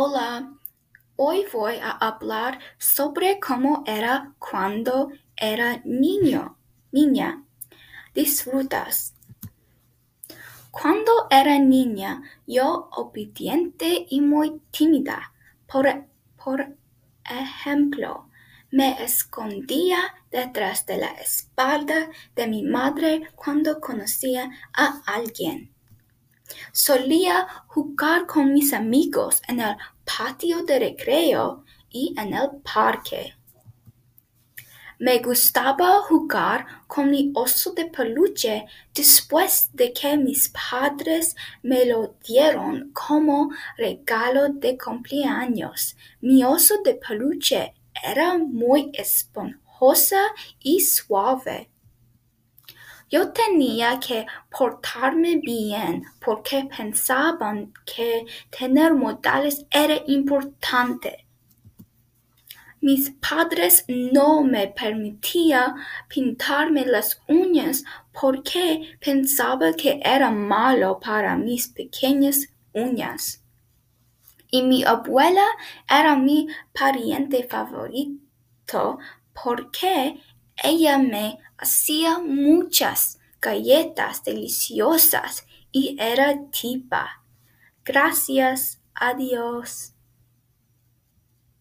Hola, hoy voy a hablar sobre cómo era cuando era niño, niña. Disfrutas. Cuando era niña, yo obediente y muy tímida. Por, por ejemplo, me escondía detrás de la espalda de mi madre cuando conocía a alguien. Solía jugar con mis amigos en el patio de recreo y en el parque. Me gustaba jugar con mi oso de peluche después de que mis padres me lo dieron como regalo de cumpleaños. Mi oso de peluche era muy esponjosa y suave. Yo tenía que portarme bien porque pensaban que tener modales era importante. Mis padres no me permitían pintarme las uñas porque pensaban que era malo para mis pequeñas uñas. Y mi abuela era mi pariente favorito porque ella me hacía muchas galletas deliciosas y era tipa. Gracias. Adiós.